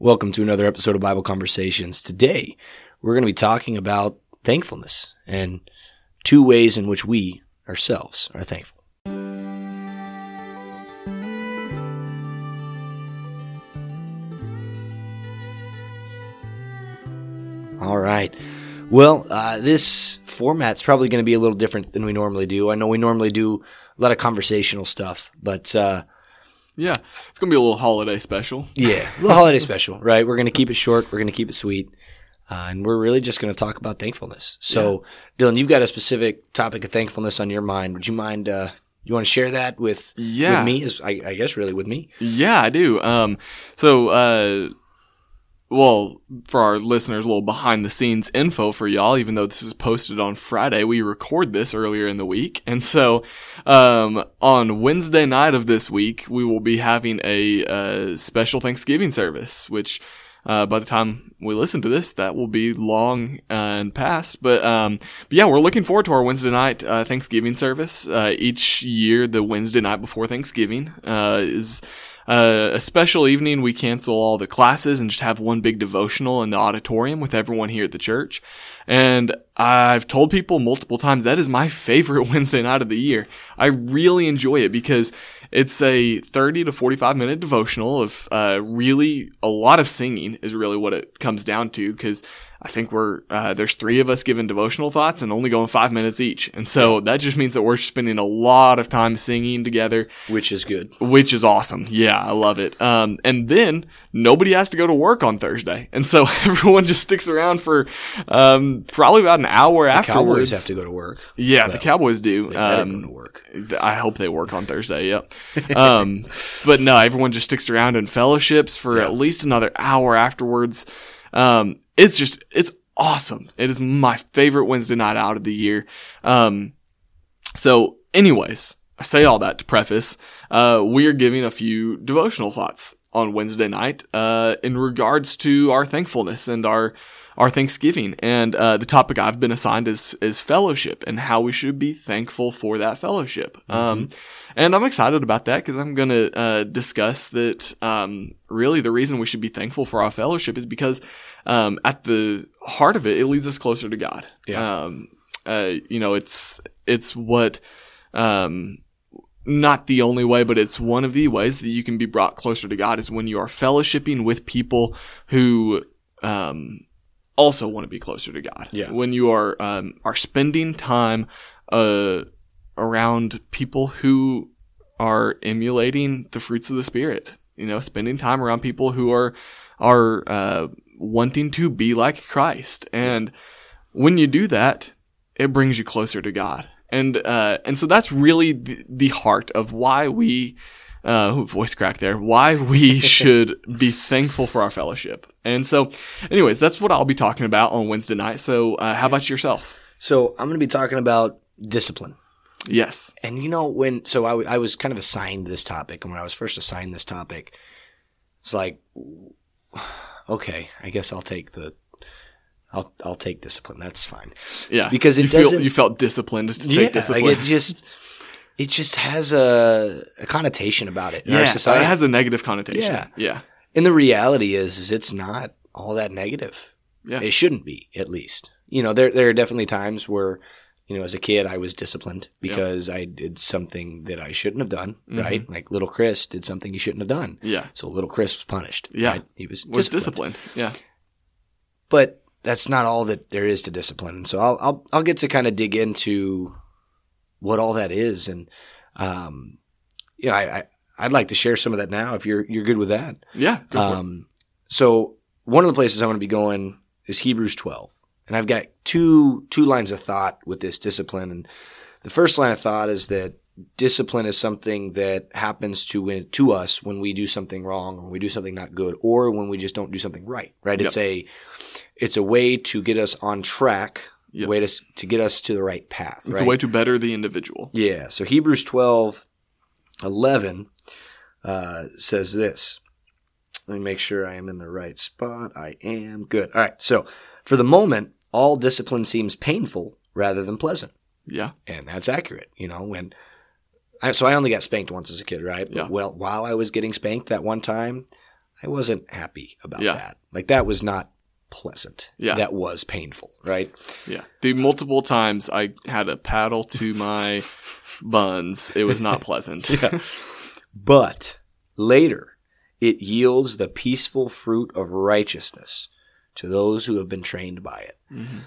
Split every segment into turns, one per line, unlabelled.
Welcome to another episode of Bible Conversations. Today, we're going to be talking about thankfulness and two ways in which we ourselves are thankful. All right. Well, uh, this format's probably going to be a little different than we normally do. I know we normally do a lot of conversational stuff, but uh,
Yeah, it's gonna be a little holiday special.
yeah, a little holiday special, right? We're going to keep it short. We're going to keep it sweet. Uh, and we're really just going to talk about thankfulness. So, Dylan, you've got a specific topic of thankfulness on your mind. Would you mind, uh, you want to share that with,
Yeah.
with me? Is I, I guess really with me.
Yeah, I do. Um, so, uh, well, for our listeners, a little behind the scenes info for y'all. Even though this is posted on Friday, we record this earlier in the week, and so um, on Wednesday night of this week, we will be having a uh, special Thanksgiving service, which. Uh, by the time we listen to this, that will be long and past. But, um, but yeah, we're looking forward to our Wednesday night uh, Thanksgiving service. Uh, each year, the Wednesday night before Thanksgiving uh, is uh, a special evening. We cancel all the classes and just have one big devotional in the auditorium with everyone here at the church. And I've told people multiple times that is my favorite Wednesday night of the year. I really enjoy it because it's a 30 to 45 minute devotional of uh, really a lot of singing is really what it comes down to because I think we're uh, there's three of us giving devotional thoughts and only going five minutes each, and so that just means that we're spending a lot of time singing together,
Which is good.
which is awesome. Yeah, I love it. Um, and then nobody has to go to work on Thursday, and so everyone just sticks around for um, probably about an hour
Cowboys
afterwards.
Cowboys have to go to work.
Yeah, the Cowboys do.
They
Um,
go to work.
I hope they work on Thursday. Yep. Um, but no, everyone just sticks around and fellowships for at least another hour afterwards. Um, it's just, it's awesome. It is my favorite Wednesday night out of the year. Um, so anyways, I say all that to preface, uh, we are giving a few devotional thoughts on Wednesday night, uh, in regards to our thankfulness and our, our Thanksgiving. And, uh, the topic I've been assigned is, is fellowship and how we should be thankful for that fellowship. Um, and I'm excited about that because I'm going to, uh, discuss that, um, really the reason we should be thankful for our fellowship is because, um, at the heart of it, it leads us closer to God.
Yeah.
Um, uh, you know, it's, it's what, um, not the only way, but it's one of the ways that you can be brought closer to God is when you are fellowshipping with people who, um, also want to be closer to God.
Yeah.
When you are, um, are spending time, uh, around people who are emulating the fruits of the spirit, you know, spending time around people who are, are, uh, wanting to be like Christ. And when you do that, it brings you closer to God. And, uh, and so that's really the, the heart of why we, uh, voice crack there, why we should be thankful for our fellowship. And so, anyways, that's what I'll be talking about on Wednesday night. So, uh, how about yourself?
So I'm going to be talking about discipline.
Yes.
And you know, when, so I, w- I was kind of assigned this topic. And when I was first assigned this topic, it's like, okay, I guess I'll take the, I'll, I'll take discipline. That's fine.
Yeah.
Because it
you
doesn't-
you felt disciplined to
yeah,
take discipline.
like it just, it just has a, a connotation about it in
yeah.
our society.
It has a negative connotation.
Yeah.
Yeah.
and the reality is, is it's not all that negative.
Yeah.
It shouldn't be, at least. You know, there, there are definitely times where, you know, as a kid, I was disciplined because I did something that I shouldn't have done,
Mm-hmm.
right? Like little Chris did something he shouldn't have done.
Yeah.
So little Chris was punished.
Yeah.
right? He was,
Was
disciplined.
disciplined. Yeah.
But that's not all that there is to discipline. And so I'll, I'll, I'll get to kind of dig into what all that is. And, um, you know, I, I, I'd like to share some of that now if you're, you're good with that.
Yeah. Go for it.
Um, so one of the places I'm going to be going is Hebrews 12, and I've got two two lines of thought with this discipline. And the first line of thought is that discipline is something that happens to to us when we do something wrong, or when we do something not good, or when we just don't do something right. Right? It's a it's a way to get us on track,
Yep.
way to to get us to the right path.
It's
right?
a way to better the individual.
Yeah. So Hebrews 12, 11 uh, says this. Let me make sure I am in the right spot. I am. Good. All right. So for the moment, all discipline seems painful rather than pleasant.
Yeah.
And that's accurate. You know, when I, so I only got spanked once as a kid, right?
Yeah.
Well, while I was getting spanked that one time, I wasn't happy about
Yeah.
that. Like that was not pleasant.
Yeah.
That was painful, right?
Yeah. The multiple times I had a paddle to my buns, it was not pleasant.
Yeah. But later, it yields the peaceful fruit of righteousness to those who have been trained by it.
Mhm.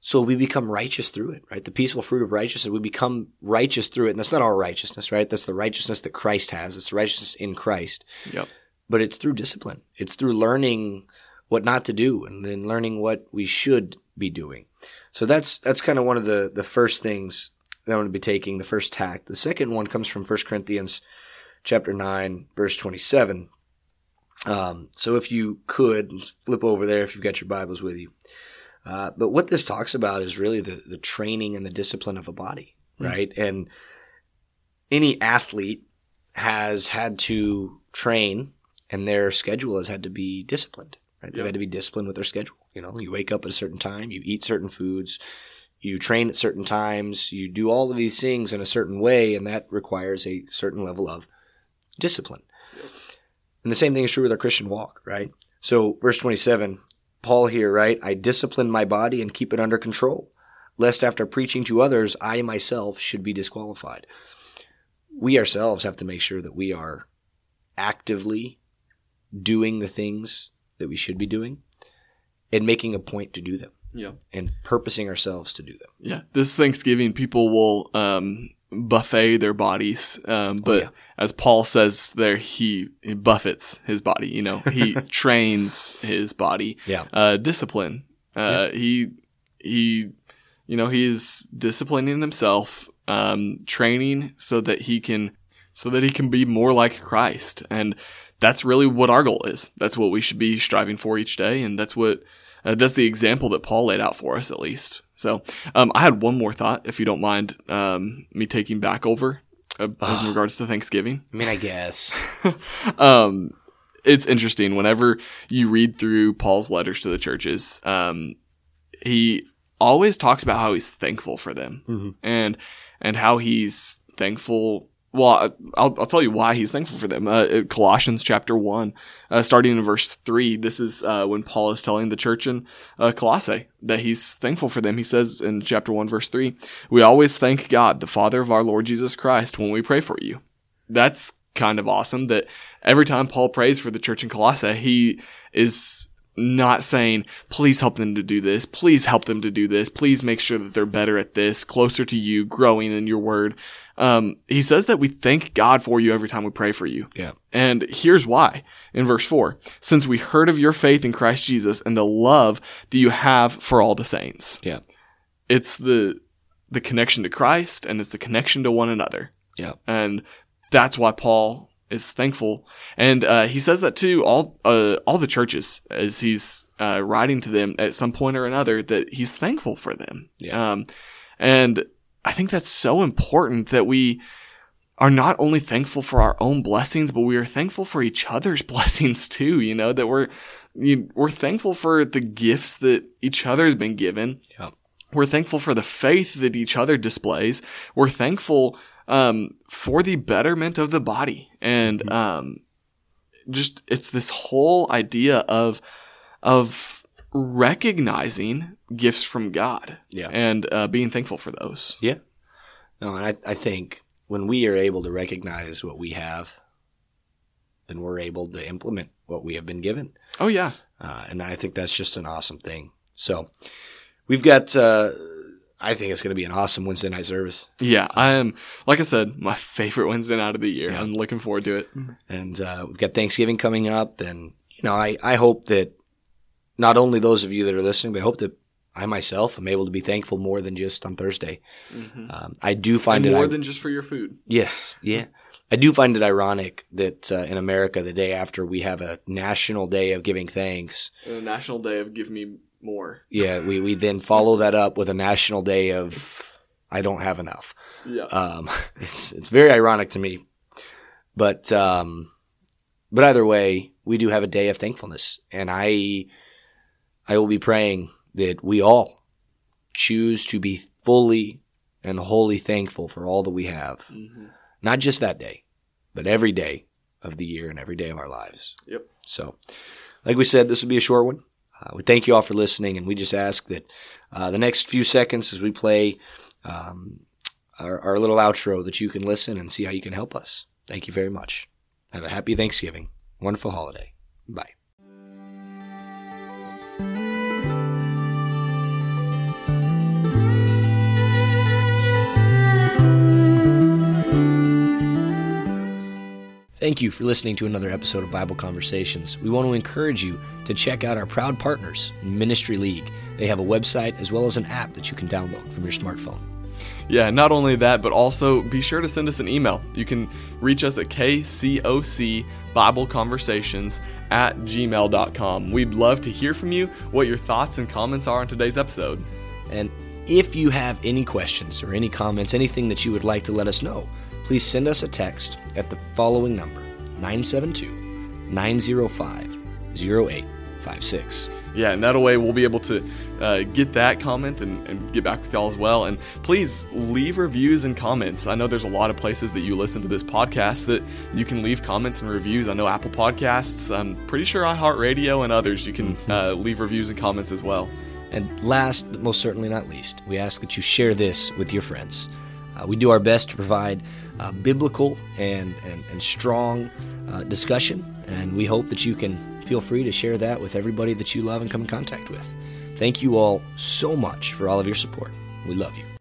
So we become righteous through it, right? The peaceful fruit of righteousness, we become righteous through it. And that's not our righteousness, right? That's the righteousness that Christ has. It's righteousness in Christ.
Yep.
But it's through discipline. It's through learning what not to do and then learning what we should be doing. So that's that's kind of one of the the first things that I'm going to be taking, the first tack. The second one comes from 1 Corinthians chapter 9, verse 27. Um, so if you could flip over there if you've got your Bibles with you. Uh, but what this talks about is really the, the training and the discipline of a body, right? And any athlete has had to train and their schedule has had to be disciplined, right? They've
Yeah.
had to be disciplined with their schedule. You know, you wake up at a certain time, you eat certain foods, you train at certain times, you do all of these things in a certain way, and that requires a certain level of discipline. And the same thing is true with our Christian walk, right? So, verse 27, Paul here, right? I discipline my body and keep it under control, lest after preaching to others, I myself should be disqualified. We ourselves have to make sure that we are actively doing the things that we should be doing and making a point to do them
Yeah.
and purposing ourselves to do them.
Yeah. This Thanksgiving, people will um, buffet their bodies. Um, but
yeah.
as Paul says there, he, he buffets his body. You know, he trains his body.
Yeah.
Uh, discipline. Uh, He, he, you know, he is disciplining himself, um, training so that he can, so that he can be more like Christ. And that's really what our goal is. That's what we should be striving for each day. And that's what, uh, that's the example that Paul laid out for us, at least. So, um, I had one more thought, if you don't mind, um, me taking back over uh, in regards to Thanksgiving
I mean, I guess.
um, it's interesting whenever you read through Paul's letters to the churches. Um, he always talks about how he's thankful for them
Mhm.
and and how he's thankful. Well, I'll, I'll tell you why he's thankful for them. Uh, Colossians chapter one, uh, starting in verse three. This is uh, when Paul is telling the church in uh, Colossae that he's thankful for them. He says in chapter one, verse three, "We always thank God, the Father of our Lord Jesus Christ, when we pray for you." That's kind of awesome. That every time Paul prays for the church in Colossae, he is not saying, please help them to do this. Please help them to do this. Please make sure that they're better at this, closer to you, growing in your word. Um, he says that we thank God for you every time we pray for you.
Yeah.
And here's why. In verse 4, since we heard of your faith in Christ Jesus and the love that you have for all the saints.
Yeah.
It's the the connection to Christ and it's the connection to one another.
Yeah.
And that's why Paul is thankful. And uh, he says that to all uh, all the churches as he's uh, writing to them at some point or another that he's thankful for them.
Yeah.
Um, and I think that's so important that we are not only thankful for our own blessings, but we are thankful for each other's blessings too. You know that we're you, we're thankful for the gifts that each other has been given.
Yeah.
We're thankful for the faith that each other displays. We're thankful um, for the betterment of the body, and um, just it's this whole idea of of recognizing gifts from God
Yeah.
and uh, being thankful for those.
Yeah. No, and I, I think when we are able to recognize what we have, then we're able to implement what we have been given.
Oh yeah,
Uh, and I think that's just an awesome thing. So we've got, uh, I think it's going to be an awesome Wednesday night service.
yeah. I am like I said, my favorite Wednesday night of the year.
Yeah.
I'm looking forward to it.
And uh, we've got Thanksgiving coming up. And, you know, I, I hope that not only those of you that are listening, but I hope that I myself am able to be thankful more than just on Thursday. Um, I do find
And
it
more
I-
than just for your food.
Yes, yeah. I do find it ironic that uh, in America, the day after we have a national day of giving thanks,
A national day of give me more.
yeah, we, we then follow that up with a national day of I don't have enough.
Yeah.
Um, it's it's very ironic to me, but um, but either way, we do have a day of thankfulness, and I I will be praying that we all choose to be fully and wholly thankful for all that we have,
Mhm.
not just that day, but every day of the year and every day of our lives.
Yep.
So, like we said, this will be a short one. Uh, we thank you all for listening, and we just ask that uh, the next few seconds as we play um, our, our little outro that you can listen and see how you can help us. Thank you very much. Have a happy Thanksgiving. Wonderful holiday. Bye. Thank you for listening to another episode of Bible Conversations. We want to encourage you to check out our proud partners, Ministry League. They have a website as well as an app that you can download from your smartphone.
Yeah, not only that, but also be sure to send us an email. You can reach us at KCOC Bible Conversations at gmail.com. We'd love to hear from you what your thoughts and comments are on today's episode.
And if you have any questions or any comments, anything that you would like to let us know, please send us a text at the following number 972 905 0856.
Yeah, and that way we'll be able to uh, get that comment and, and, get back with y'all as well. And please leave reviews and comments. I know there's a lot of places that you listen to this podcast that you can leave comments and reviews. I know Apple Podcasts, I'm pretty sure iHeartRadio and others, you can mm-hmm. uh, leave reviews and comments as well.
And last, but most certainly not least, we ask that you share this with your friends. Uh, we do our best to provide uh, biblical and, and, and strong uh, discussion, and we hope that you can feel free to share that with everybody that you love and come in contact with. Thank you all so much for all of your support. We love you.